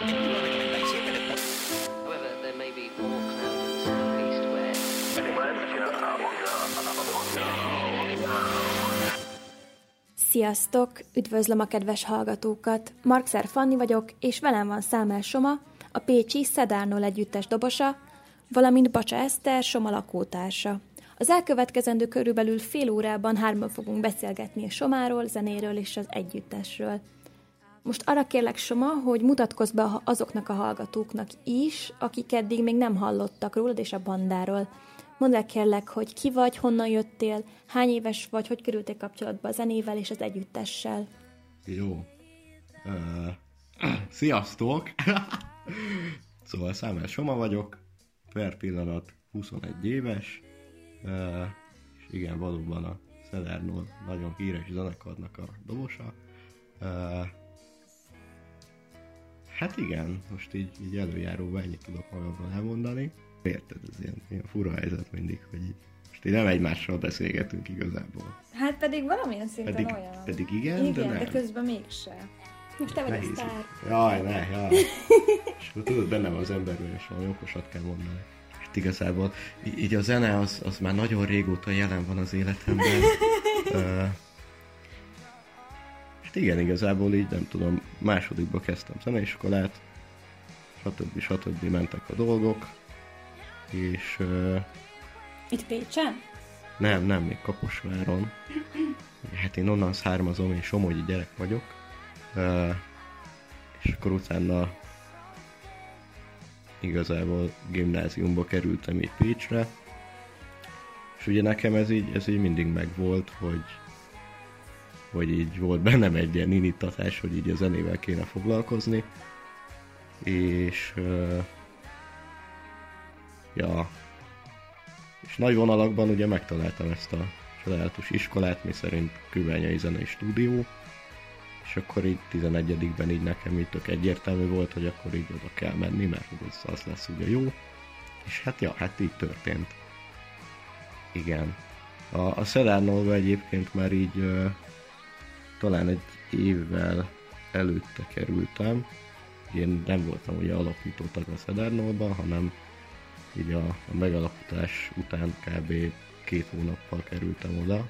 Sziasztok! Üdvözlöm a kedves hallgatókat! Markszer Fanni vagyok, és velem van Számel Soma, a Pécsi Szedárnól együttes dobosa, valamint Bacsa Eszter, Soma lakótársa. Az elkövetkezendő körülbelül fél órában hárman fogunk beszélgetni a Somáról, zenéről és az együttesről. Most arra kérlek, Soma, hogy mutatkozz be azoknak a hallgatóknak is, akik eddig még nem hallottak rólad és a bandáról. Mondd el kérlek, hogy ki vagy, honnan jöttél, hány éves vagy, hogy kerültél kapcsolatba a zenével és az együttessel. Jó. Uh, sziasztok! szóval Számel Soma vagyok, per pillanat 21 éves, uh, és igen, valóban a Szedernól nagyon híres zenekarnak a dobosa. Uh, hát igen, most így, így előjáróban ennyit tudok magamról elmondani. Érted, ez ilyen, ilyen fura helyzet mindig, hogy így most így nem egymással beszélgetünk igazából. Hát pedig valamilyen szinten Pedig, olyan. pedig igen, de igen, nem. de közben mégse. Most te vagy a Nehéz. sztár. Jaj, ne, jaj. És akkor tudod, bennem az emberben, és valami okosat kell mondani. Hát igazából így a zene az, az már nagyon régóta jelen van az életemben. Ö, Hát igen, igazából így nem tudom, másodikba kezdtem zeneiskolát, stb. stb. mentek a dolgok, és ö, Itt Pécsen? nem, nem, még Kaposváron. Hát én onnan származom, én somogyi gyerek vagyok. Uh, és akkor utána igazából gimnáziumba kerültem így Pécsre. És ugye nekem ez így, ez így mindig megvolt, hogy hogy így volt bennem egy ilyen indítatás, hogy így a zenével kéne foglalkozni. És uh, ja, és nagy vonalakban ugye megtaláltam ezt a csodálatos iskolát, mi szerint Küvenyai Zenei Stúdió, és akkor így 11-ben így nekem így tök egyértelmű volt, hogy akkor így oda kell menni, mert az, az lesz ugye jó. És hát ja, hát így történt. Igen. A, a Szelárnolva egyébként már így talán egy évvel előtte kerültem. Én nem voltam ugye alapító tag a Szedárnolban, hanem így a, a megalapítás után kb. két hónappal kerültem oda.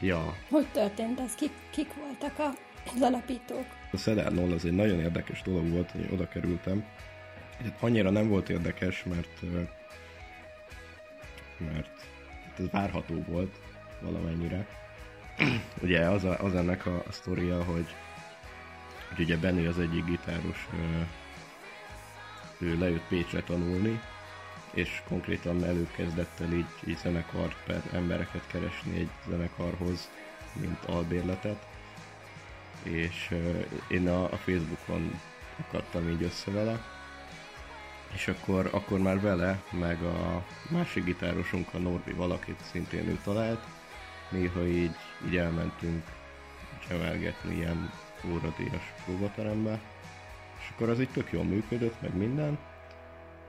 Ja, Hogy történt ez? Kik, kik voltak a, az alapítók? a Szedárnol az egy nagyon érdekes dolog volt, hogy oda kerültem. Annyira nem volt érdekes, mert mert hát ez várható volt valamennyire. ugye az, a, az ennek a, a sztoria, hogy, hogy ugye Benny az egyik gitáros ő lejött Pécsre tanulni, és konkrétan előkezdett el így, így zenekart per embereket keresni egy zenekarhoz, mint albérletet. És uh, én a, a Facebookon akadtam így össze vele, és akkor, akkor már vele, meg a másik gitárosunk, a Norbi valakit szintén ő talált, néha így, így elmentünk csemelgetni ilyen óradíjas próbaterembe, és akkor az így tök jól működött, meg minden,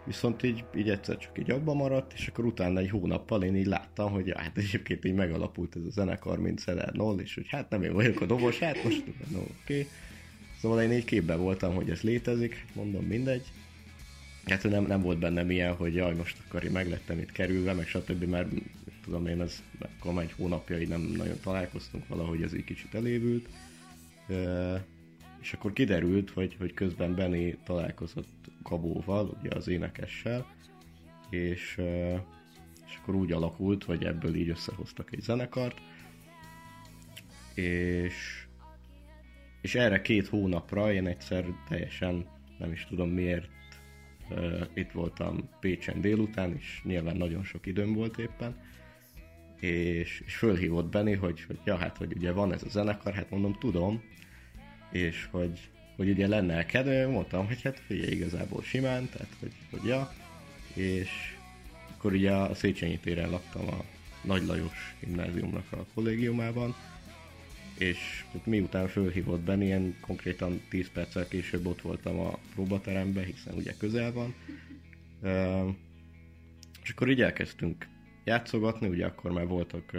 viszont így, így egyszer csak így abba maradt, és akkor utána egy hónappal én így láttam, hogy hát egyébként így megalapult ez a zenekar, mint Szeller Noll, és hogy hát nem én vagyok a dobos, hát most no, oké. Okay. Szóval én így képben voltam, hogy ez létezik, mondom mindegy. Hát nem, nem volt bennem ilyen, hogy jaj, most akkor én meglettem itt kerülve, meg stb. Mert tudom én, ez akkor már egy hónapja így nem nagyon találkoztunk, valahogy ez így kicsit elévült. És akkor kiderült, hogy, hogy közben Benny találkozott Gabóval, ugye az énekessel, és, és akkor úgy alakult, hogy ebből így összehoztak egy zenekart, és, és erre két hónapra én egyszer teljesen nem is tudom miért itt voltam Pécsen délután, és nyilván nagyon sok időm volt éppen, és, és fölhívott Benny, hogy, hogy ja, hát, hogy ugye van ez a zenekar, hát mondom, tudom, és hogy, hogy ugye lenne kedve, mondtam, hogy hát figyelj, igazából simán, tehát hogy, hogy ja, és akkor ugye a Széchenyi téren laktam a Nagy Lajos gimnáziumnak a kollégiumában, és miután fölhívott Benni, én konkrétan 10 perccel később ott voltam a próbateremben, hiszen ugye közel van, és akkor így elkezdtünk játszogatni, ugye akkor már voltak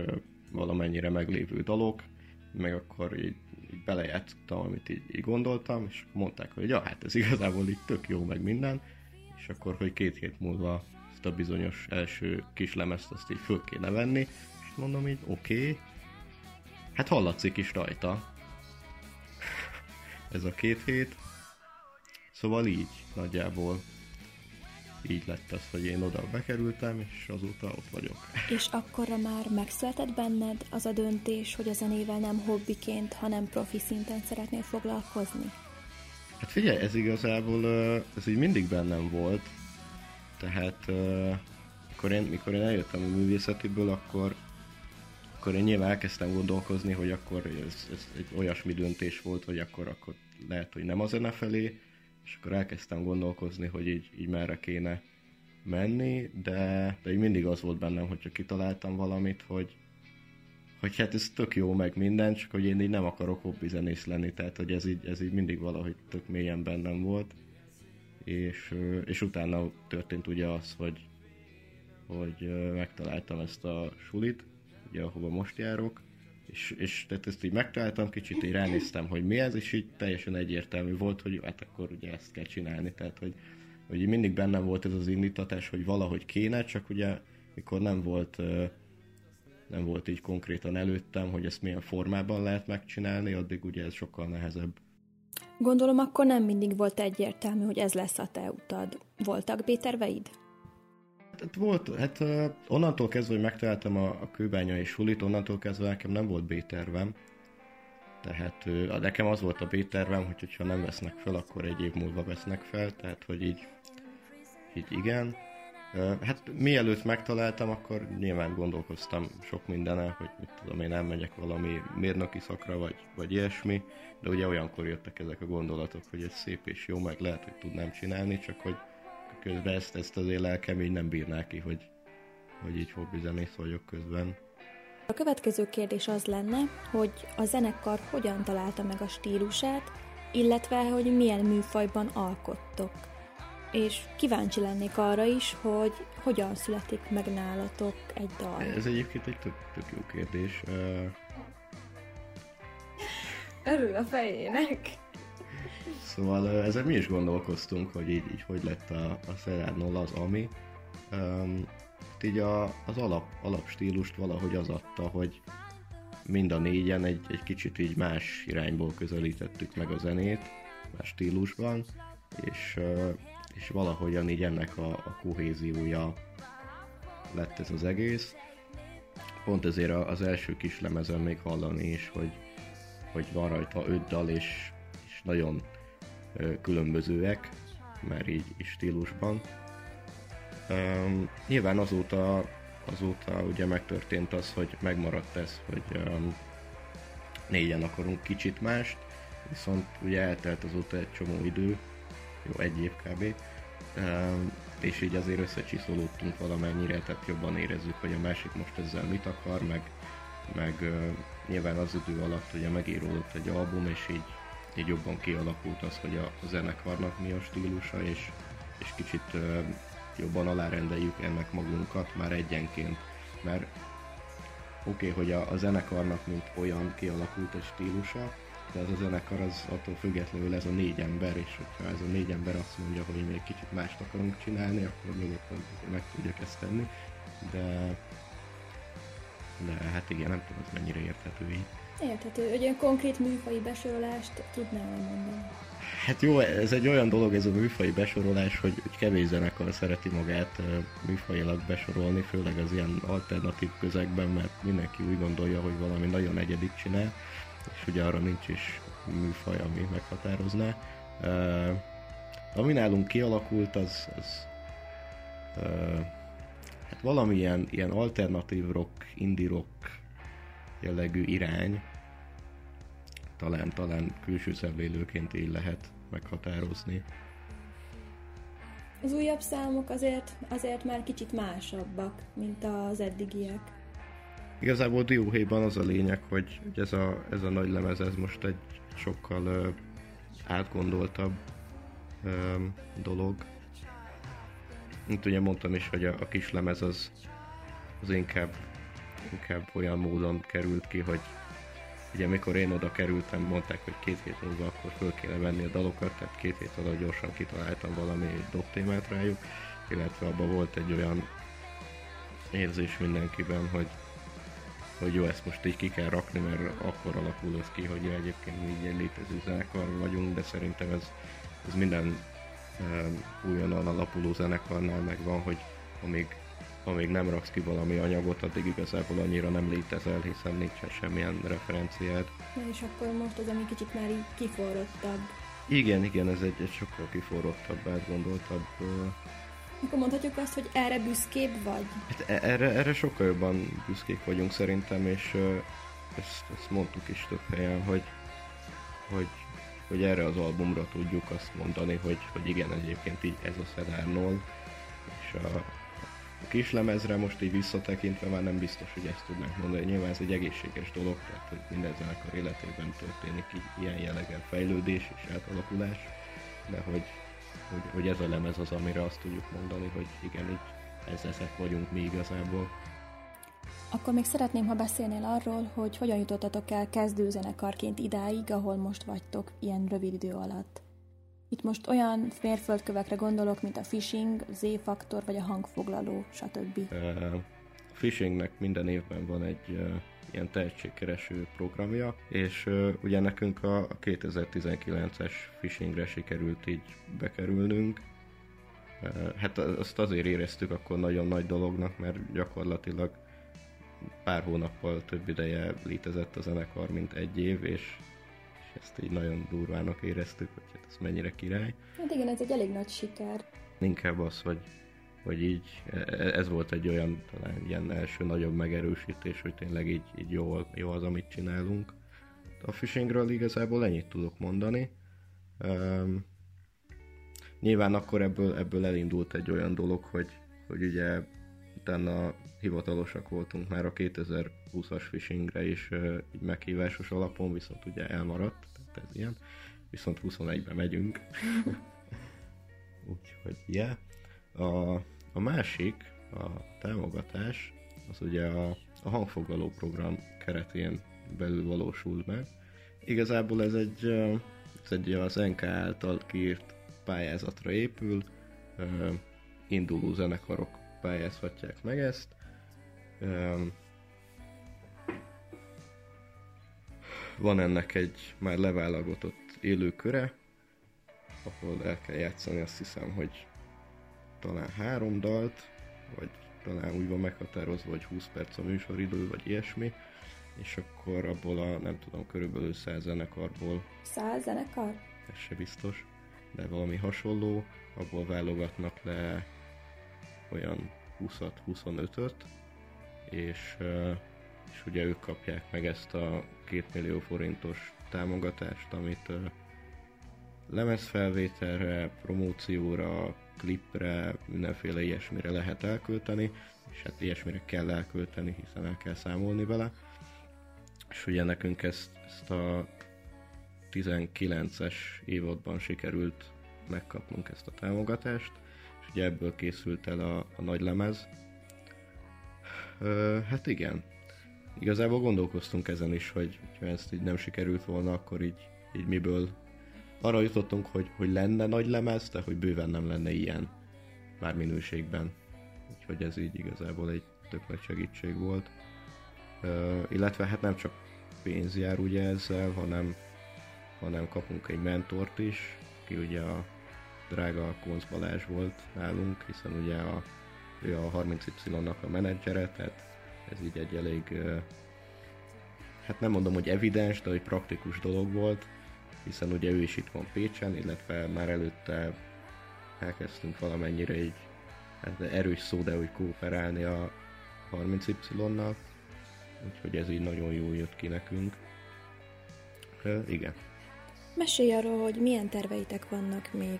valamennyire meglévő dalok, meg akkor így így belejátszottam, amit így, így gondoltam, és mondták, hogy ja, hát ez igazából így tök jó, meg minden, és akkor, hogy két hét múlva ezt a bizonyos első kis lemezt azt így föl kéne venni, és mondom így, oké, okay. hát hallatszik is rajta ez a két hét, szóval így nagyjából így lett az, hogy én oda bekerültem, és azóta ott vagyok. És akkorra már megszületett benned az a döntés, hogy a zenével nem hobbiként, hanem profi szinten szeretnél foglalkozni? Hát figyelj, ez igazából, ez így mindig bennem volt, tehát mikor én, mikor én eljöttem a művészetiből, akkor, akkor én nyilván elkezdtem gondolkozni, hogy akkor ez, ez egy olyasmi döntés volt, hogy akkor, akkor lehet, hogy nem a zene felé, és akkor elkezdtem gondolkozni, hogy így, így merre kéne menni, de, de így mindig az volt bennem, hogyha kitaláltam valamit, hogy, hogy hát ez tök jó meg minden, csak hogy én így nem akarok hobbi zenész lenni, tehát hogy ez így, ez így mindig valahogy tök mélyen bennem volt. És, és utána történt ugye az, hogy, hogy megtaláltam ezt a sulit, ugye ahova most járok, és, és tehát ezt így megtaláltam, kicsit így ránéztem, hogy mi ez, és így teljesen egyértelmű volt, hogy hát akkor ugye ezt kell csinálni, tehát hogy, hogy mindig bennem volt ez az indítatás, hogy valahogy kéne, csak ugye mikor nem volt nem volt így konkrétan előttem, hogy ezt milyen formában lehet megcsinálni, addig ugye ez sokkal nehezebb. Gondolom akkor nem mindig volt egyértelmű, hogy ez lesz a te utad. Voltak B-terveid? Hát volt, hát onnantól kezdve, hogy megtaláltam a, a kőbányai sulit, onnantól kezdve nekem nem volt B-tervem. Tehát nekem az volt a B-tervem, hogy hogyha nem vesznek fel, akkor egy év múlva vesznek fel, tehát hogy így, így igen. Hát mielőtt megtaláltam, akkor nyilván gondolkoztam sok mindenen, hogy mit tudom én, elmegyek valami mérnöki szakra, vagy, vagy ilyesmi, de ugye olyankor jöttek ezek a gondolatok, hogy ez szép és jó, meg lehet, hogy tudnám csinálni, csak hogy közben ezt, ezt azért lelkem így nem bírná ki, hogy, hogy így hobbizenész vagyok közben. A következő kérdés az lenne, hogy a zenekar hogyan találta meg a stílusát, illetve hogy milyen műfajban alkottok. És kíváncsi lennék arra is, hogy hogyan születik meg nálatok egy dal. Ez egyébként egy tök, tök jó kérdés. Örül a fejének. Szóval ezzel mi is gondolkoztunk, hogy így, így hogy lett a, a Serrano az Ami. Um, így a, az alap, alapstílust valahogy az adta, hogy mind a négyen egy, egy kicsit így más irányból közelítettük meg a zenét, más stílusban, és, és valahogyan így ennek a, a kohéziója lett ez az egész. Pont ezért az első kis lemezen még hallani is, hogy, hogy van rajta öt dal, és, és nagyon különbözőek, már így stílusban. Um, nyilván azóta, azóta ugye megtörtént az, hogy megmaradt ez, hogy um, négyen akarunk kicsit mást, viszont ugye eltelt azóta egy csomó idő, jó egy év kb. Um, és így azért összecsiszolódtunk valamennyire, tehát jobban érezzük, hogy a másik most ezzel mit akar, meg, meg uh, nyilván az idő alatt ugye megíródott egy album, és így így jobban kialakult az, hogy a zenekarnak mi a stílusa, és, és kicsit jobban alárendeljük ennek magunkat már egyenként, mert oké, okay, hogy a, a zenekarnak mint olyan kialakult egy stílusa, de az a zenekar az attól függetlenül ez a négy ember, és hogyha ez a négy ember azt mondja, hogy még kicsit mást akarunk csinálni, akkor nyugodtan meg tudjuk ezt tenni, de de hát igen, nem tudom, ez mennyire érthető így. Érthető, hogy olyan konkrét műfai besorolást tudnál mondani. Hát jó, ez egy olyan dolog ez a műfai besorolás, hogy, hogy kevés zenekar szereti magát műfajilag besorolni, főleg az ilyen alternatív közegben, mert mindenki úgy gondolja, hogy valami nagyon egyedik csinál, és ugye arra nincs is műfaj, ami meghatározná. Ami nálunk kialakult, az, az hát valami ilyen, ilyen alternatív rock, indie rock jellegű irány, talán, talán külső szemlélőként így lehet meghatározni. Az újabb számok azért, azért már kicsit másabbak, mint az eddigiek. Igazából Dióhéjban az a lényeg, hogy, hogy ez, a, ez a nagy lemez, ez most egy sokkal ö, átgondoltabb ö, dolog. Mint ugye mondtam is, hogy a, a kis lemez az, az inkább, inkább olyan módon került ki, hogy ugye mikor én oda kerültem, mondták, hogy két hét múlva akkor föl kéne venni a dalokat, tehát két hét alatt gyorsan kitaláltam valami dobtémát rájuk, illetve abban volt egy olyan érzés mindenkiben, hogy hogy jó, ezt most így ki kell rakni, mert akkor alakul ez ki, hogy egyébként mi így egy létező zenekar vagyunk, de szerintem ez, ez minden um, újonnan alapuló zenekarnál megvan, hogy amíg, amíg nem raksz ki valami anyagot, addig igazából annyira nem létezel, hiszen nincsen semmilyen referenciád. Na és akkor most az, ami kicsit már így kiforrottabb. Igen, igen, ez egy, egy sokkal kiforrottabb, átgondoltabb akkor mondhatjuk azt, hogy erre büszkébb vagy? Hát e- erre, erre sokkal jobban büszkék vagyunk szerintem, és ezt, ezt mondtuk is több helyen, hogy, hogy, hogy erre az albumra tudjuk azt mondani, hogy, hogy igen, egyébként így ez a Szenárnól, és a, a kis lemezre most így visszatekintve már nem biztos, hogy ezt tudnánk mondani. Nyilván ez egy egészséges dolog, tehát hogy minden zenekar életében történik ilyen jellegen fejlődés és átalakulás, de hogy, hogy, hogy ez a lemez az, amire azt tudjuk mondani, hogy igen, így ez, ezek vagyunk mi igazából. Akkor még szeretném, ha beszélnél arról, hogy hogyan jutottatok el kezdőzenekarként idáig, ahol most vagytok ilyen rövid idő alatt. Itt most olyan mérföldkövekre gondolok, mint a phishing, Z-faktor vagy a hangfoglaló, stb. A phishingnek minden évben van egy ilyen tehetségkereső programja, és ugye nekünk a 2019-es phishingre sikerült így bekerülnünk. Uh, hát azt azért éreztük akkor nagyon nagy dolognak, mert gyakorlatilag pár hónappal több ideje létezett a zenekar, mint egy év, és, és ezt így nagyon durvának éreztük, hogy hát ez mennyire király. Hát igen, ez egy elég nagy siker. Inkább az, hogy hogy így ez volt egy olyan talán ilyen első nagyobb megerősítés, hogy tényleg így, így jó, jó az, amit csinálunk. A phishingről igazából ennyit tudok mondani. Um, nyilván akkor ebből, ebből elindult egy olyan dolog, hogy, hogy ugye utána hivatalosak voltunk már a 2020-as phishingre is így meghívásos alapon, viszont ugye elmaradt, tehát ez ilyen. Viszont 21-ben megyünk. Úgyhogy, yeah. A, a másik, a támogatás, az ugye a, a hangfoglaló program keretén belül valósul meg. Igazából ez egy, ez egy az NK által kiírt pályázatra épül, induló zenekarok pályázhatják meg ezt. Van ennek egy már leválogatott élőköre, ahol el kell játszani azt hiszem, hogy talán három dalt, vagy talán úgy van meghatározva, hogy 20 perc a műsoridő, vagy ilyesmi, és akkor abból a, nem tudom, körülbelül 100 zenekarból... 100 zenekar? Ez se biztos, de valami hasonló, abból válogatnak le olyan 20-25-öt, és, és ugye ők kapják meg ezt a 2 millió forintos támogatást, amit lemezfelvételre, promócióra, klipre, mindenféle ilyesmire lehet elkölteni, és hát ilyesmire kell elkölteni, hiszen el kell számolni vele. És ugye nekünk ezt, ezt a 19-es évadban sikerült megkapnunk ezt a támogatást, ugye ebből készült el a, a nagy lemez. Ö, hát igen, igazából gondolkoztunk ezen is, hogy ha ezt így nem sikerült volna, akkor így, így miből arra jutottunk, hogy, hogy lenne nagy lemez, de hogy bőven nem lenne ilyen már minőségben. Úgyhogy ez így igazából egy tök nagy segítség volt. Uh, illetve hát nem csak pénz jár ugye ezzel, hanem, hanem kapunk egy mentort is, ki ugye a drága Konz Balázs volt nálunk, hiszen ugye a, ő a 30Y-nak a menedzsere, tehát ez így egy elég, hát nem mondom, hogy evidens, de hogy praktikus dolog volt, hiszen ugye ő is itt van Pécsen, illetve már előtte elkezdtünk valamennyire így hát erős szó, de úgy kooperálni a 30Y-nal, úgyhogy ez így nagyon jó jött ki nekünk. E, igen. Mesélj arról, hogy milyen terveitek vannak még.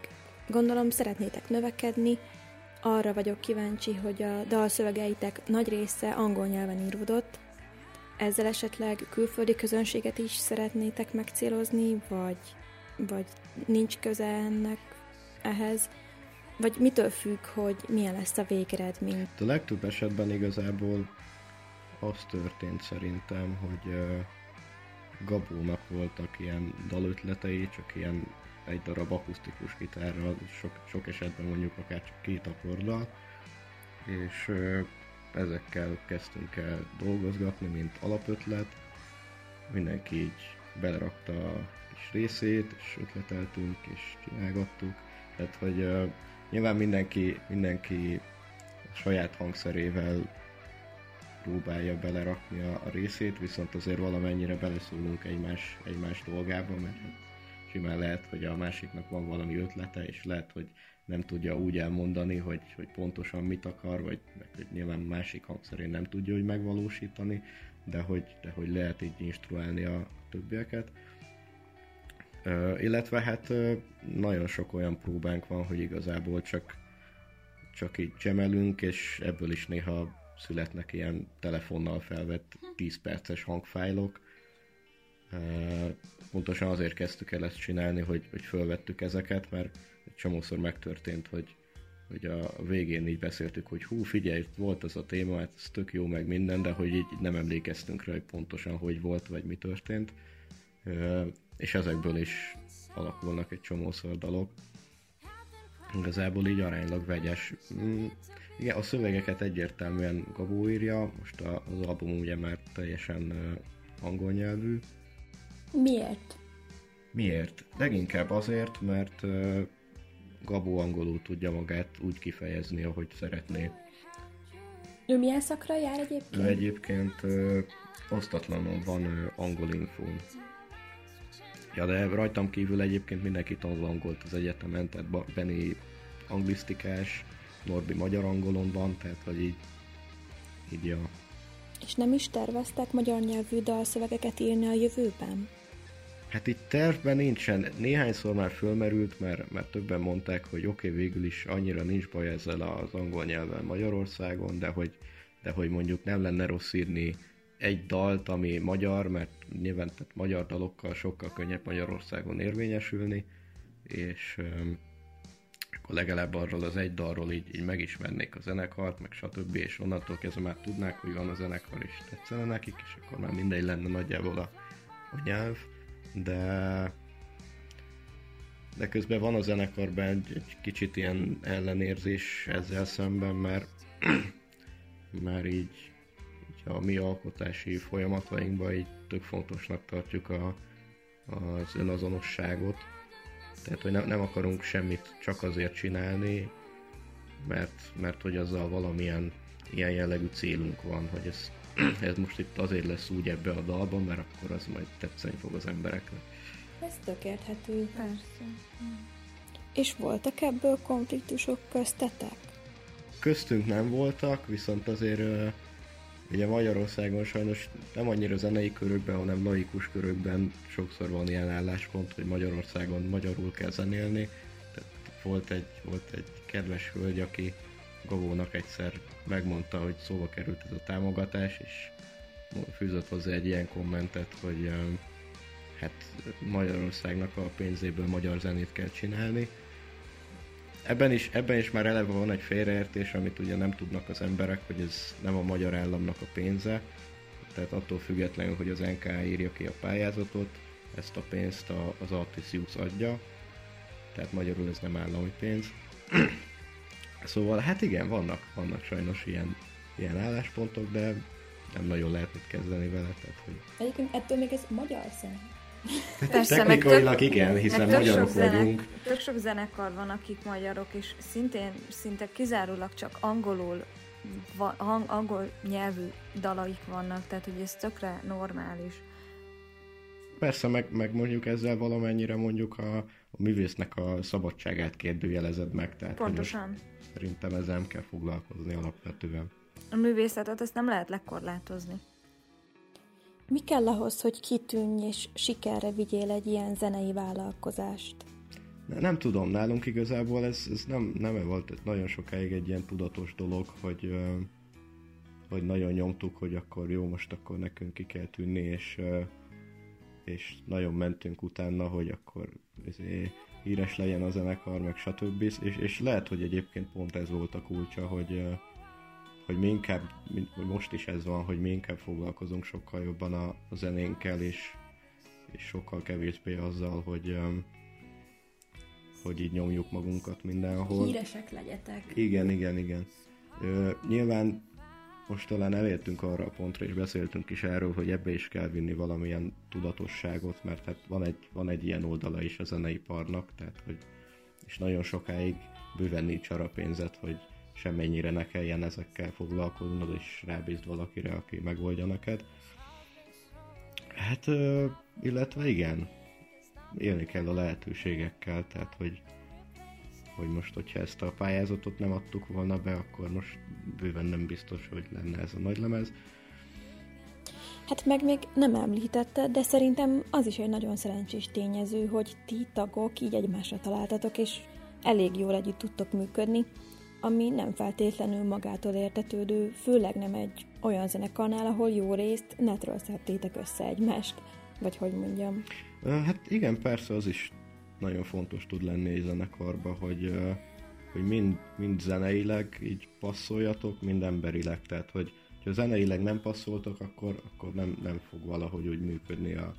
Gondolom szeretnétek növekedni, arra vagyok kíváncsi, hogy a dalszövegeitek nagy része angol nyelven íródott, ezzel esetleg külföldi közönséget is szeretnétek megcélozni, vagy, vagy nincs köze ennek ehhez? Vagy mitől függ, hogy milyen lesz a végeredmény? A legtöbb esetben igazából az történt szerintem, hogy uh, Gabónak voltak ilyen dalötletei, csak ilyen egy darab akusztikus gitárral, sok, sok esetben mondjuk akár csak két akkorddal, és ezekkel kezdtünk el dolgozgatni, mint alapötlet. Mindenki így belerakta a kis részét, és ötleteltünk, és csinálgattuk. Tehát, hogy nyilván mindenki, mindenki a saját hangszerével próbálja belerakni a, a részét, viszont azért valamennyire beleszólunk egymás, egymás dolgába, mert hát simán lehet, hogy a másiknak van valami ötlete, és lehet, hogy nem tudja úgy elmondani, hogy, hogy pontosan mit akar, vagy hogy nyilván másik hangszerén nem tudja, hogy megvalósítani, de hogy, de hogy lehet így instruálni a többieket. Uh, illetve hát uh, nagyon sok olyan próbánk van, hogy igazából csak, csak így csemelünk, és ebből is néha születnek ilyen telefonnal felvett 10 perces hangfájlok. Pontosan azért kezdtük el ezt csinálni, hogy, hogy fölvettük ezeket, mert egy csomószor megtörtént, hogy, hogy a végén így beszéltük, hogy hú, figyelj, volt az a téma, hát ez tök jó, meg minden, de hogy így nem emlékeztünk rá, hogy pontosan hogy volt, vagy mi történt. És ezekből is alakulnak egy csomószor dalok. Igazából így aránylag vegyes. Mm, igen, a szövegeket egyértelműen Gabó írja, most az album ugye már teljesen angol nyelvű. Miért? Miért? Leginkább azért, mert Gabó angolul tudja magát úgy kifejezni, ahogy szeretné. Ő milyen szakra jár egyébként? Ő egyébként ö, osztatlanon van ö, angol infón. Ja, de rajtam kívül egyébként mindenki tanul angolt az egyetemen, tehát Benny anglisztikás, Norbi magyar angolon van, tehát hogy így, így ja. És nem is terveztek magyar nyelvű dalszövegeket írni a jövőben? Hát itt tervben nincsen. Néhányszor már fölmerült, mert, mert többen mondták, hogy oké, okay, végül is annyira nincs baj ezzel az angol nyelven Magyarországon, de hogy, de hogy mondjuk nem lenne rossz írni egy dalt, ami magyar, mert nyilván tehát magyar dalokkal sokkal könnyebb Magyarországon érvényesülni, és um, akkor legalább arról az egy dalról így, így megismernék a zenekart, meg stb. és onnantól kezdve már tudnák, hogy van a zenekar, és tetszene nekik, és akkor már mindegy lenne nagyjából a, a nyelv de de közben van a zenekarban egy, egy kicsit ilyen ellenérzés ezzel szemben, mert már így, így a mi alkotási folyamatainkban így tök fontosnak tartjuk a, az önazonosságot. Tehát, hogy ne, nem akarunk semmit csak azért csinálni, mert, mert hogy azzal valamilyen ilyen jellegű célunk van, hogy ez ez most itt azért lesz úgy ebbe a dalban, mert akkor az majd tetszeni fog az embereknek. Ez tök érthető. Persze. És voltak ebből konfliktusok köztetek? Köztünk nem voltak, viszont azért ugye Magyarországon sajnos nem annyira zenei körökben, hanem laikus körökben sokszor van ilyen álláspont, hogy Magyarországon magyarul kell zenélni. Tehát volt egy, volt egy kedves hölgy, aki Gavónak egyszer megmondta, hogy szóba került ez a támogatás, és fűzött hozzá egy ilyen kommentet, hogy hát Magyarországnak a pénzéből magyar zenét kell csinálni. Ebben is, ebben is már eleve van egy félreértés, amit ugye nem tudnak az emberek, hogy ez nem a magyar államnak a pénze, tehát attól függetlenül, hogy az NK írja ki a pályázatot, ezt a pénzt az Artisius adja, tehát magyarul ez nem állami pénz. Szóval hát igen, vannak, vannak sajnos ilyen, ilyen álláspontok, de nem nagyon lehet mit kezdeni vele. Tehát, hogy... Egyébként ettől még ez magyar zene. Persze, Technikailag tök, igen, hiszen meg magyarok sok vagyunk. Zenek, tök sok zenekar van, akik magyarok, és szintén, szinte kizárólag csak angolul, va, hang, angol nyelvű dalaik vannak, tehát hogy ez tökre normális. Persze, meg, meg mondjuk ezzel valamennyire mondjuk a, a művésznek a szabadságát kérdőjelezed meg. Tehát, Pontosan. Szerintem ezzel nem kell foglalkozni alapvetően. A művészetet ezt nem lehet lekorlátozni. Mi kell ahhoz, hogy kitűnj és sikerre vigyél egy ilyen zenei vállalkozást? Ne, nem tudom, nálunk igazából ez, ez nem, nem volt nagyon sokáig egy ilyen tudatos dolog, hogy, hogy nagyon nyomtuk, hogy akkor jó, most akkor nekünk ki kell tűnni, és, és nagyon mentünk utána, hogy akkor izé, híres legyen a zenekar, meg stb. És, és lehet, hogy egyébként pont ez volt a kulcsa, hogy, hogy mi inkább, hogy most is ez van, hogy mi inkább foglalkozunk sokkal jobban a, a zenénkkel, és, és sokkal kevésbé azzal, hogy hogy így nyomjuk magunkat mindenhol. Híresek legyetek. Igen, igen, igen. Ö, nyilván most talán elértünk arra a pontra, és beszéltünk is erről, hogy ebbe is kell vinni valamilyen tudatosságot, mert hát van egy, van egy ilyen oldala is a zeneiparnak, tehát hogy és nagyon sokáig bőven nincs arra pénzet, hogy semmennyire ne kelljen ezekkel foglalkoznod, és rábízd valakire, aki megoldja neked. Hát, illetve igen, élni kell a lehetőségekkel, tehát hogy hogy most, hogyha ezt a pályázatot nem adtuk volna be, akkor most bőven nem biztos, hogy lenne ez a nagy lemez. Hát meg még nem említette, de szerintem az is egy nagyon szerencsés tényező, hogy ti tagok így egymásra találtatok, és elég jól együtt tudtok működni, ami nem feltétlenül magától értetődő, főleg nem egy olyan zenekarnál, ahol jó részt netről szedtétek össze egymást, vagy hogy mondjam. Hát igen, persze az is nagyon fontos tud lenni egy zenekarba, hogy, hogy mind, mind zeneileg így passzoljatok, mind emberileg, tehát hogy ha zeneileg nem passzoltok, akkor, akkor nem, nem fog valahogy úgy működni a,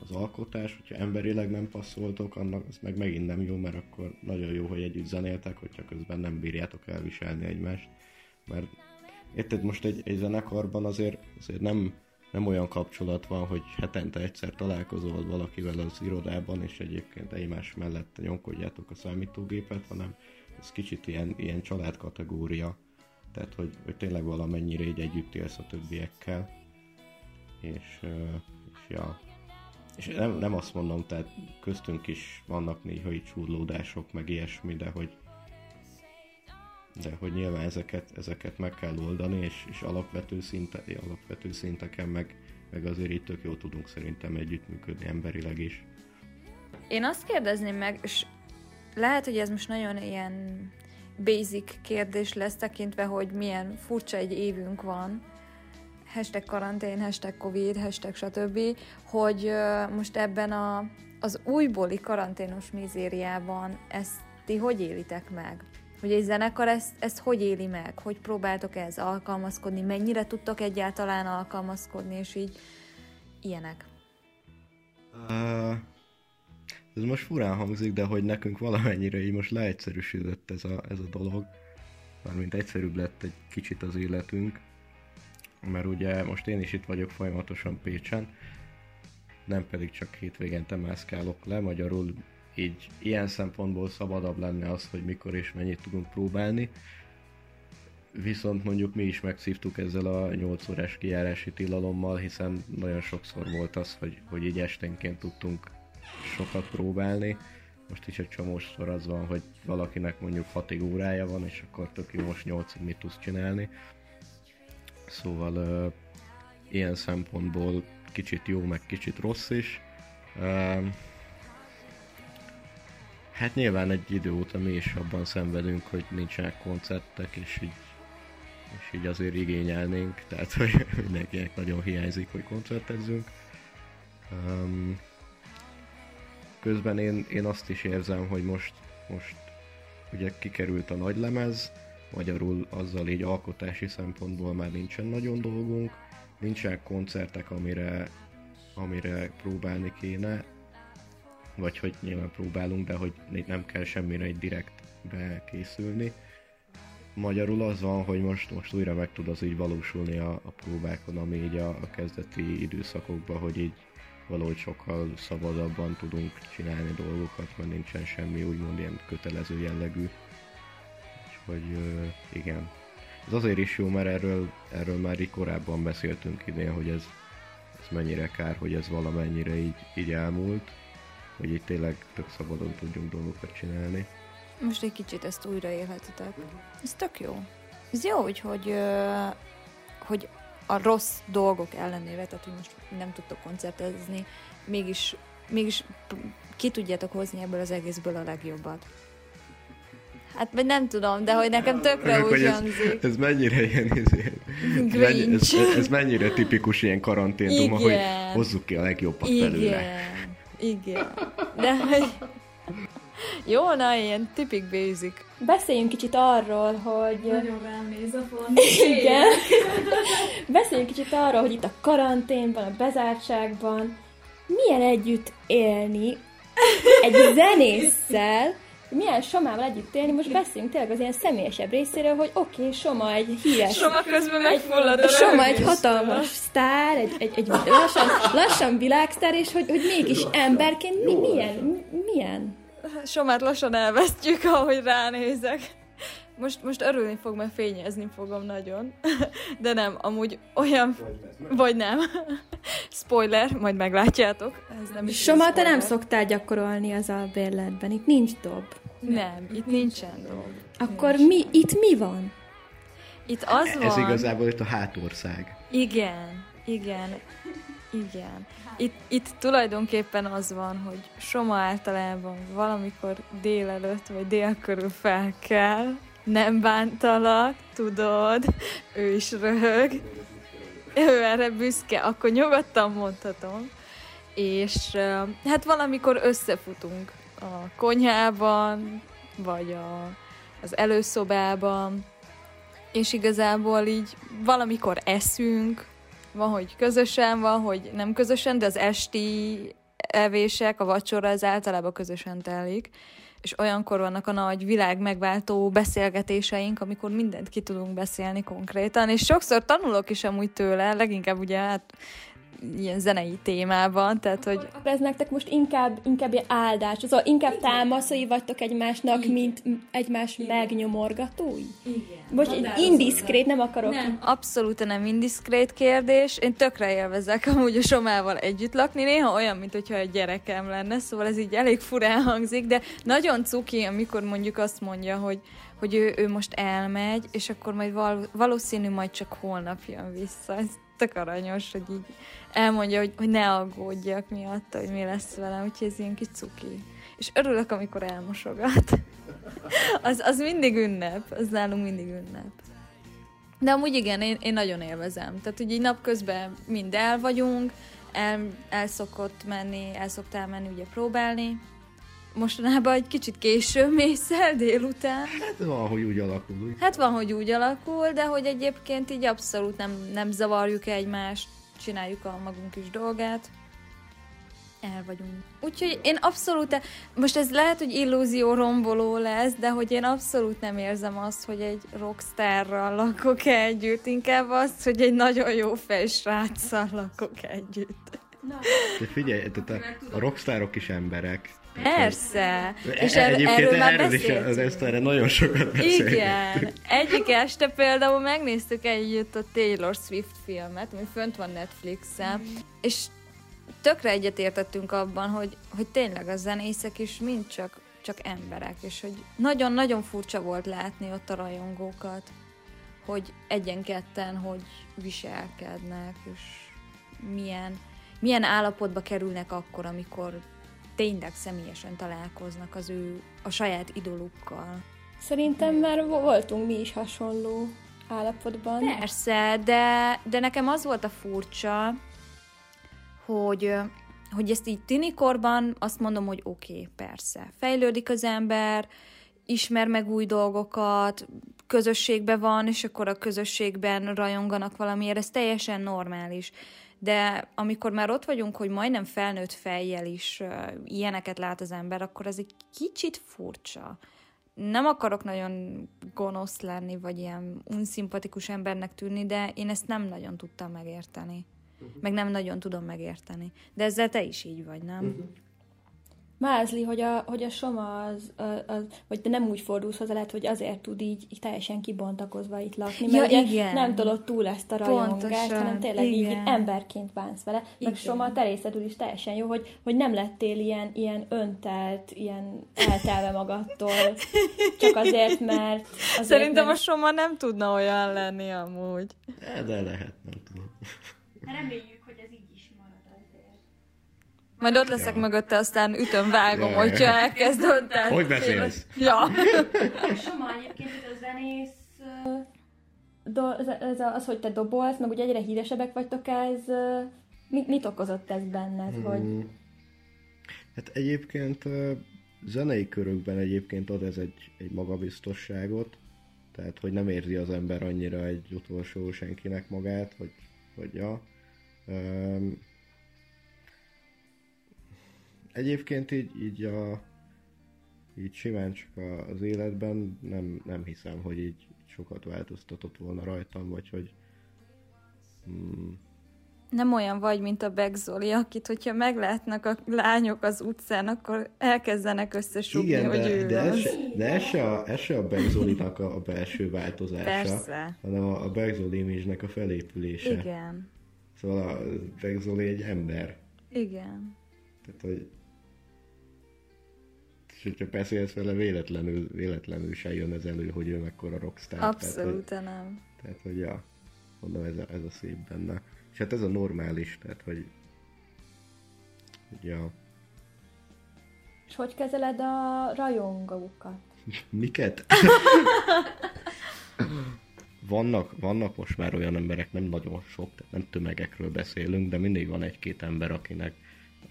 az alkotás, hogyha emberileg nem passzoltok, annak az meg megint nem jó, mert akkor nagyon jó, hogy együtt zenéltek, hogyha közben nem bírjátok elviselni egymást. Mert érted, most egy, egy zenekarban azért, azért nem, nem olyan kapcsolat van, hogy hetente egyszer találkozol valakivel az irodában, és egyébként egymás mellett nyomkodjátok a számítógépet, hanem ez kicsit ilyen, ilyen családkategória, tehát hogy, hogy tényleg valamennyire így együtt élsz a többiekkel, és, és ja, és nem, nem azt mondom, tehát köztünk is vannak néha így csúrlódások, meg ilyesmi, de hogy de hogy nyilván ezeket, ezeket meg kell oldani, és, és alapvető, szinte, alapvető szinteken meg, meg azért itt tök jó tudunk szerintem együttműködni emberileg is. Én azt kérdezném meg, és lehet, hogy ez most nagyon ilyen basic kérdés lesz tekintve, hogy milyen furcsa egy évünk van, hashtag karantén, hashtag covid, hashtag stb., hogy most ebben a, az újbóli karanténos mizériában ezt ti hogy élitek meg? Hogy egy zenekar ezt, ezt hogy éli meg, hogy próbáltok ez alkalmazkodni, mennyire tudtok egyáltalán alkalmazkodni, és így ilyenek. Uh, ez most furán hangzik, de hogy nekünk valamennyire így most leegyszerűsödött ez a, ez a dolog, mármint egyszerűbb lett egy kicsit az életünk, mert ugye most én is itt vagyok folyamatosan Pécsen, nem pedig csak hétvégente mászkálok le, magyarul így ilyen szempontból szabadabb lenne az, hogy mikor és mennyit tudunk próbálni. Viszont mondjuk mi is megszívtuk ezzel a 8 órás kijárási tilalommal, hiszen nagyon sokszor volt az, hogy, hogy így esténként tudtunk sokat próbálni. Most is egy csomószor az van, hogy valakinek mondjuk 6 órája van, és akkor tök jó, most 8 mit tudsz csinálni. Szóval uh, ilyen szempontból kicsit jó, meg kicsit rossz is. Uh, Hát nyilván egy idő óta mi is abban szenvedünk, hogy nincsenek koncertek, és így, és így azért igényelnénk, tehát hogy mindenkinek nagyon hiányzik, hogy koncertezzünk. Um, közben én, én azt is érzem, hogy most, most ugye kikerült a nagy lemez, magyarul azzal így alkotási szempontból már nincsen nagyon dolgunk, nincsenek koncertek, amire, amire próbálni kéne, vagy hogy nyilván próbálunk, de hogy nem kell semmire egy direkt bekészülni. Magyarul az van, hogy most, most újra meg tud az így valósulni a, a próbákon, ami így a, a kezdeti időszakokban, hogy így valahogy sokkal szabadabban tudunk csinálni dolgokat, mert nincsen semmi úgymond ilyen kötelező jellegű. Úgyhogy igen. Ez azért is jó, mert erről, erről már így korábban beszéltünk idén, hogy ez, ez mennyire kár, hogy ez valamennyire így, így elmúlt hogy itt tényleg tök szabadon tudjunk dolgokat csinálni. Most egy kicsit ezt újraélhetitek. Ez tök jó. Ez jó, hogy, hogy, hogy a rossz dolgok ellenére, tehát hogy most nem tudtok koncertezni, mégis, mégis ki tudjátok hozni ebből az egészből a legjobbat. Hát, vagy nem tudom, de hogy nekem tökre úgy ez, ez mennyire ilyen izé, ez, ez, mennyire tipikus ilyen karanténduma, hogy hozzuk ki a legjobbat Igen. belőle. Igen. De hogy... Jó, na, ilyen tipik basic. Beszéljünk kicsit arról, hogy... Nagyon rám néz a font. Igen. Beszéljünk kicsit arról, hogy itt a karantén van, a bezártságban. milyen együtt élni egy zenésszel, milyen Somával együtt élni, most beszéljünk tényleg az ilyen személyesebb részéről, hogy oké, okay, Soma egy híres... Soma közben megfullad a Soma egy hatalmas sztár, egy, egy, egy lassan, lassan világsztár, és hogy, hogy mégis emberként mi, milyen, milyen? Somát lassan elvesztjük, ahogy ránézek. Most, most örülni fog, mert fényezni fogom nagyon. De nem, amúgy olyan... Vagy nem. Spoiler, majd meglátjátok. Ez nem is Soma, te nem szoktál gyakorolni az albérletben, itt nincs dob. Nem, itt nincsen dolg. Akkor mi, itt mi van? Itt az Ez van... igazából itt a hátország. Igen, igen, igen. Itt, itt tulajdonképpen az van, hogy Soma általában valamikor délelőtt vagy dél körül fel kell, nem bántalak, tudod, ő is röhög, ő erre büszke, akkor nyugodtan mondhatom. És hát valamikor összefutunk a konyhában, vagy a, az előszobában, és igazából így valamikor eszünk, van, hogy közösen, van, hogy nem közösen, de az esti evések, a vacsora az általában közösen telik, és olyankor vannak a nagy világ megváltó beszélgetéseink, amikor mindent ki tudunk beszélni konkrétan, és sokszor tanulok is amúgy tőle, leginkább ugye hát ilyen zenei témában, tehát hogy Akkor ez nektek most inkább, inkább ilyen áldás, szóval inkább támaszai vagytok egymásnak, mint egymás megnyomorgatói? Igen. Most indiszkrét, nem akarok. Nem. Abszolút nem indiszkrét kérdés. Én tökre élvezek amúgy a Somával együtt lakni. Néha olyan, mint hogyha egy gyerekem lenne, szóval ez így elég furán hangzik, de nagyon cuki, amikor mondjuk azt mondja, hogy, hogy ő, ő most elmegy, és akkor majd val- valószínű majd csak holnap jön vissza. Ez tök aranyos, hogy így elmondja, hogy, hogy ne aggódjak miatta, hogy mi lesz velem, úgyhogy ez ilyen kis cuki. És örülök, amikor elmosogat. az, az mindig ünnep, az nálunk mindig ünnep. De amúgy igen, én, én nagyon élvezem. Tehát, hogy így napközben mind el vagyunk, el, el szokott menni, el szoktál menni ugye próbálni. Mostanában egy kicsit később mész el délután. Hát van, hogy úgy alakul. Hát van, hogy úgy alakul, de hogy egyébként így abszolút nem, nem zavarjuk egymást, csináljuk a magunk is dolgát. El vagyunk. Úgyhogy én abszolút, most ez lehet, hogy illúzió romboló lesz, de hogy én abszolút nem érzem azt, hogy egy rockstarral lakok együtt, inkább azt, hogy egy nagyon jó fejsráccal lakok együtt. De figyelj, tehát a, a rockstárok is emberek. Persze. És E- er, Egyébként erről már erről is, az beszéltünk. ezt erre nagyon sokat beszéltünk. Igen. Egyik este például megnéztük együtt a Taylor Swift filmet, ami fönt van Netflixen, és tökre egyetértettünk abban, hogy, hogy tényleg a zenészek is mind csak, csak emberek, és hogy nagyon-nagyon furcsa volt látni ott a rajongókat, hogy egyen-ketten hogy viselkednek, és milyen, milyen állapotba kerülnek akkor, amikor tényleg személyesen találkoznak az ő, a saját idolukkal. Szerintem már vo- voltunk mi is hasonló állapotban. Persze, de, de nekem az volt a furcsa, hogy, hogy ezt így tinikorban azt mondom, hogy oké, okay, persze. Fejlődik az ember, ismer meg új dolgokat, közösségben van, és akkor a közösségben rajonganak valamiért, ez teljesen normális. De amikor már ott vagyunk, hogy majdnem felnőtt fejjel is uh, ilyeneket lát az ember, akkor ez egy kicsit furcsa. Nem akarok nagyon gonosz lenni, vagy ilyen unszimpatikus embernek tűnni, de én ezt nem nagyon tudtam megérteni. Meg nem nagyon tudom megérteni. De ezzel te is így vagy, nem? Mázli, hogy a, hogy a Soma az, az, vagy te nem úgy fordulsz hozzá, lehet, hogy azért tud így, így teljesen kibontakozva itt lakni, Ja, mert ugye igen. nem tudod túl ezt a rajongást, hanem tényleg így igen. emberként bánsz vele. Meg Igen. Soma a te részedül is teljesen jó, hogy, hogy nem lettél ilyen, ilyen öntelt, ilyen eltelve magadtól, csak azért, mert... Azért, Szerintem a mert... Soma nem tudna olyan lenni amúgy. De, de lehet, nem tudom. Reméljük, hogy ez így is marad azért. Majd ott leszek mögötte, aztán ütöm, vágom, Ja, hogyha ja. elkezd önteni. Hogy beszélsz? Ja. Soma egyébként ez a zenész, do, ez, a, az, hogy te dobolsz, meg ugye egyre híresebbek vagytok, ez mit, mit okozott ez benned, Mm. hogy Hát egyébként zenei körökben egyébként ad ez egy, egy magabiztosságot, tehát hogy nem érzi az ember annyira egy utolsó senkinek magát, hogy, hogy ja. Öm, egyébként így, így a így simán csak a- az életben nem, nem hiszem, hogy így sokat változtatott volna rajtam, vagy hogy mm, Nem olyan vagy, mint a Begzoli, akit, hogyha meglátnak a lányok az utcán, akkor elkezdenek összesugni, igen, hogy de, ő de ez, az. de ez se a, ez se a Begzolinak a, a belső változása, Persze. hanem a, a Begzoli image a felépülése. Igen. Szóval a Begzoli egy ember. Igen. Tehát, hogy és hogyha beszélsz vele, véletlenül, véletlenül se jön ez elő, hogy ő mekkora rockstar. Tehát, hogy, Abszolút nem. tehát, hogy ja, mondom, ez a, ez a szép benne. És hát ez a normális, tehát, hogy, hogy ja, És hogy kezeled a rajongókat? Miket? vannak, vannak most már olyan emberek, nem nagyon sok, tehát nem tömegekről beszélünk, de mindig van egy-két ember, akinek,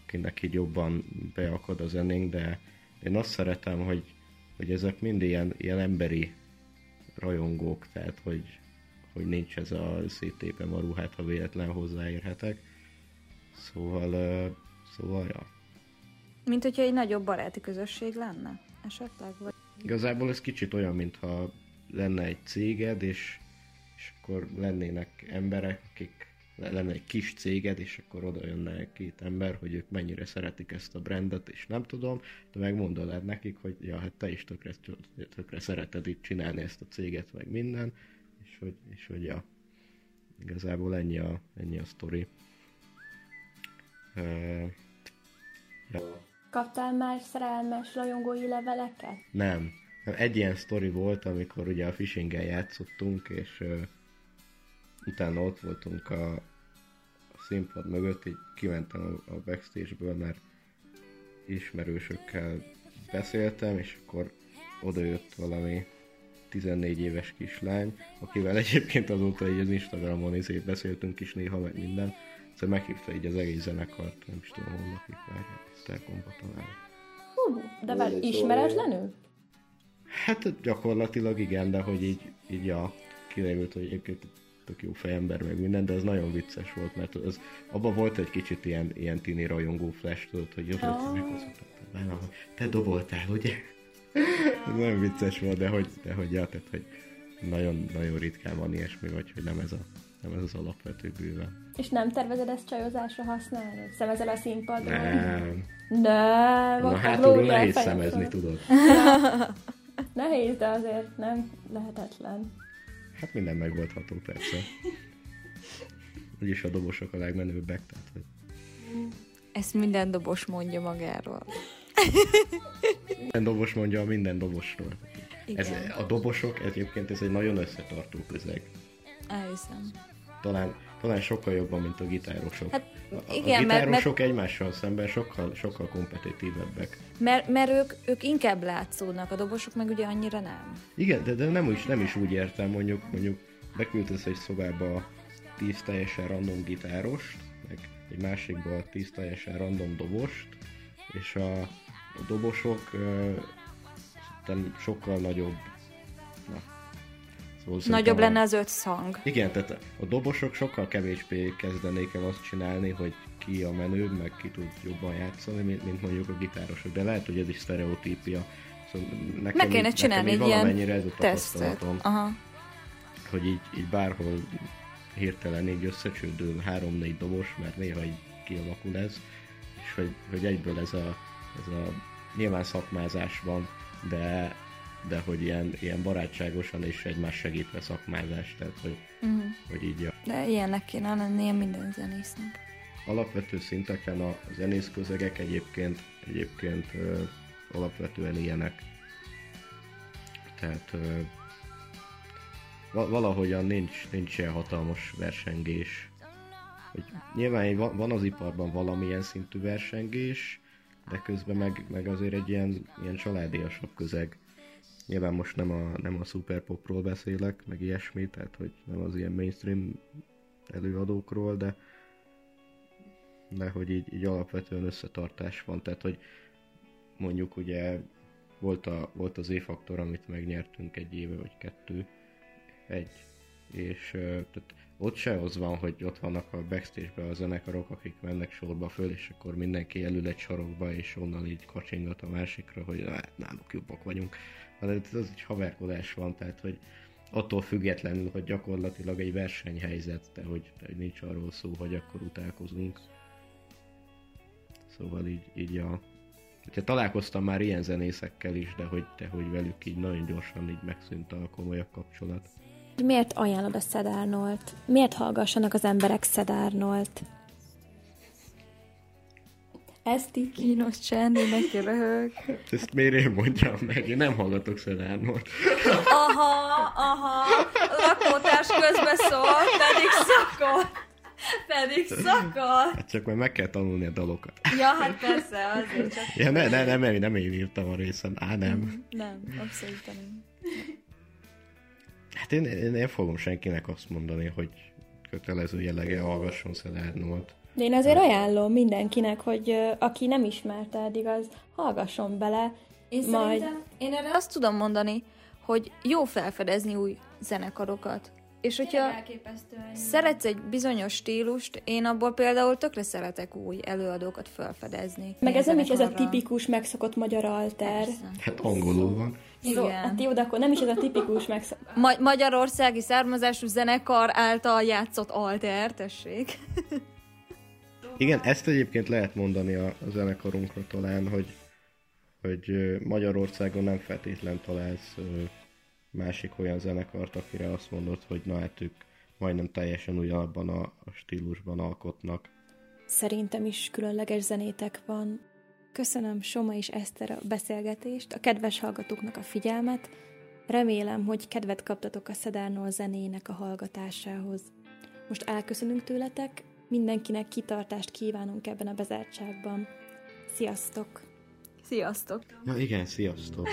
akinek így jobban beakad a zenénk, de én azt szeretem, hogy, hogy ezek mind ilyen, ilyen emberi rajongók, tehát hogy, hogy nincs ez a széttépem a ruhát, ha véletlen hozzáérhetek. Szóval, szóval, ja. Mint hogyha egy nagyobb baráti közösség lenne, esetleg? Vagy... Igazából ez kicsit olyan, mintha lenne egy céged, és, és akkor lennének emberek, akik lenne egy kis céged, és akkor oda jönne két ember, hogy ők mennyire szeretik ezt a brandet, és nem tudom, de megmondod nekik, hogy ja, hát te is tökre, tökre szereted itt csinálni ezt a céget, meg minden, és hogy, és hogy ja, igazából ennyi a, ennyi a sztori. Uh, ja. Kaptál már szerelmes rajongói leveleket? Nem. Nem, Egy ilyen sztori volt, amikor ugye a phishing játszottunk, és uh, utána ott voltunk a színpad mögött, így kimentem a, backstage-ből, mert ismerősökkel beszéltem, és akkor oda jött valami 14 éves kislány, akivel egyébként azóta így az Instagramon izé beszéltünk is néha, meg minden. Szóval meghívta így az egész zenekart, nem is tudom, várjál, ezt elkomba találni. Hú, de már ismeretlenül? Hát gyakorlatilag igen, de hogy így, így a kiderült, hogy egyébként tök jó fejember meg minden, de az nagyon vicces volt, mert az, abban volt egy kicsit ilyen, ilyen tini rajongó flash, tudod, hogy jött, oh. meghozottam benne, hogy te doboltál, ugye? ez nagyon vicces volt, de hogy, de hogy ja, tehát, hogy nagyon, nagyon ritkán van ilyesmi, vagy hogy nem ez, a, nem ez az alapvető bőve. És nem tervezed ezt csajozásra használni? Szemezel a színpadon? Nem. Nem. Na hátulról nehéz szemezni, tudod? Nehéz, de azért nem lehetetlen. Hát minden megoldható persze. Úgyis a dobosok a legmenőbbek, tehát hogy Ezt minden dobos mondja magáról. minden dobos mondja a minden dobosról. Igen, Ez, a dobosok egyébként ez egy nagyon összetartó közeg. elhiszem. Talán, talán sokkal jobban, mint a gitárosok. Hát a, a igen, mert- gitárosok egymással szemben sokkal, sokkal kompetitívebbek. Mert, mert ők, ők inkább látszódnak, a dobosok meg ugye annyira nem. Igen, de, de nem, is, nem is úgy értem, mondjuk, mondjuk beküldesz egy szobába 10 teljesen random gitárost, meg egy másikba 10 teljesen random dobost, és a, a dobosok ö, sokkal nagyobb. Szóval Nagyobb szerintem a- lenne az öt szang. Igen, tehát a dobosok sokkal kevésbé kezdenék el azt csinálni, hogy ki a menőbb, meg ki tud jobban játszani, mint, mondjuk a gitárosok. De lehet, hogy ez is sztereotípia. Szóval nekem Meg kéne így- csinálni nekem egy ilyen ez a tesztet. Aha. hogy így, így bárhol hirtelen így összecsődül három-négy dobos, mert néha így kialakul ez, és hogy, hogy egyből ez a, ez a nyilván szakmázás van, de, de hogy ilyen, ilyen barátságosan és egymás segítve szakmázás, tehát hogy, Uh-huh. hogy így a, De ilyennek kéne lennie minden zenésznek. alapvető szinteken a zenész közegek egyébként, egyébként ö, alapvetően ilyenek. Tehát ö, va- valahogyan nincs, nincs ilyen hatalmas versengés. Hogy nyilván van, van az iparban valamilyen szintű versengés, de közben meg, meg azért egy ilyen, ilyen családiasabb közeg. Nyilván most nem a, nem a superpopról beszélek, meg ilyesmi, tehát hogy nem az ilyen mainstream előadókról, de, de hogy így, így alapvetően összetartás van, tehát hogy mondjuk ugye volt, a, volt az E-faktor, amit megnyertünk egy éve vagy kettő, egy, és tehát ott se az van, hogy ott vannak a backstage-be a zenekarok, akik mennek sorba föl, és akkor mindenki elül egy sarokba, és onnan így kacsingat a másikra, hogy náluk jobbak vagyunk. Hanem ez egy haverkodás van, tehát hogy attól függetlenül, hogy gyakorlatilag egy versenyhelyzet, de hogy, hogy nincs arról szó, hogy akkor utálkozunk. Szóval így, így a... Hogyha találkoztam már ilyen zenészekkel is, de hogy, de hogy velük így nagyon gyorsan így megszűnt a komolyabb kapcsolat. Miért ajánlod a Szedárnolt? Miért hallgassanak az emberek Szedárnolt? Ezt így Kínos csend, mindenki röhög. Ezt miért én mondjam meg? Én nem hallgatok Szedárnot. Aha, aha, lakótárs közbeszól, pedig szakol. Pedig szakol. Hát csak majd meg kell tanulni a dalokat. Ja, hát persze, azért csak... Ja, ne, ne, nem, nem, nem én írtam a részen. Á, nem. Nem, abszolút nem. Hát én, én nem fogom senkinek azt mondani, hogy kötelező jellege hallgasson Szedárnot. De én azért ajánlom mindenkinek, hogy aki nem ismerte eddig, az hallgasson bele. Én Majd- szerintem, én erre azt tudom mondani, hogy jó felfedezni új zenekarokat. És hogyha szeretsz egy bizonyos stílust, én abból például tökre szeretek új előadókat felfedezni. Meg ez nem is ez a tipikus megszokott magyar alter. Persze. Hát angolul van. Szó, Igen. hát jó, de akkor nem is ez a tipikus megszokott. Ma- magyarországi származású zenekar által játszott alter, tessék. Igen, ezt egyébként lehet mondani a, a zenekarunkra talán, hogy, hogy Magyarországon nem feltétlen találsz másik olyan zenekart, akire azt mondod, hogy na hát ők majdnem teljesen ugyanabban a, stílusban alkotnak. Szerintem is különleges zenétek van. Köszönöm Soma és Eszter a beszélgetést, a kedves hallgatóknak a figyelmet. Remélem, hogy kedvet kaptatok a Szedárnol zenének a hallgatásához. Most elköszönünk tőletek, mindenkinek kitartást kívánunk ebben a bezártságban. Sziasztok! Sziasztok! Ja igen, sziasztok!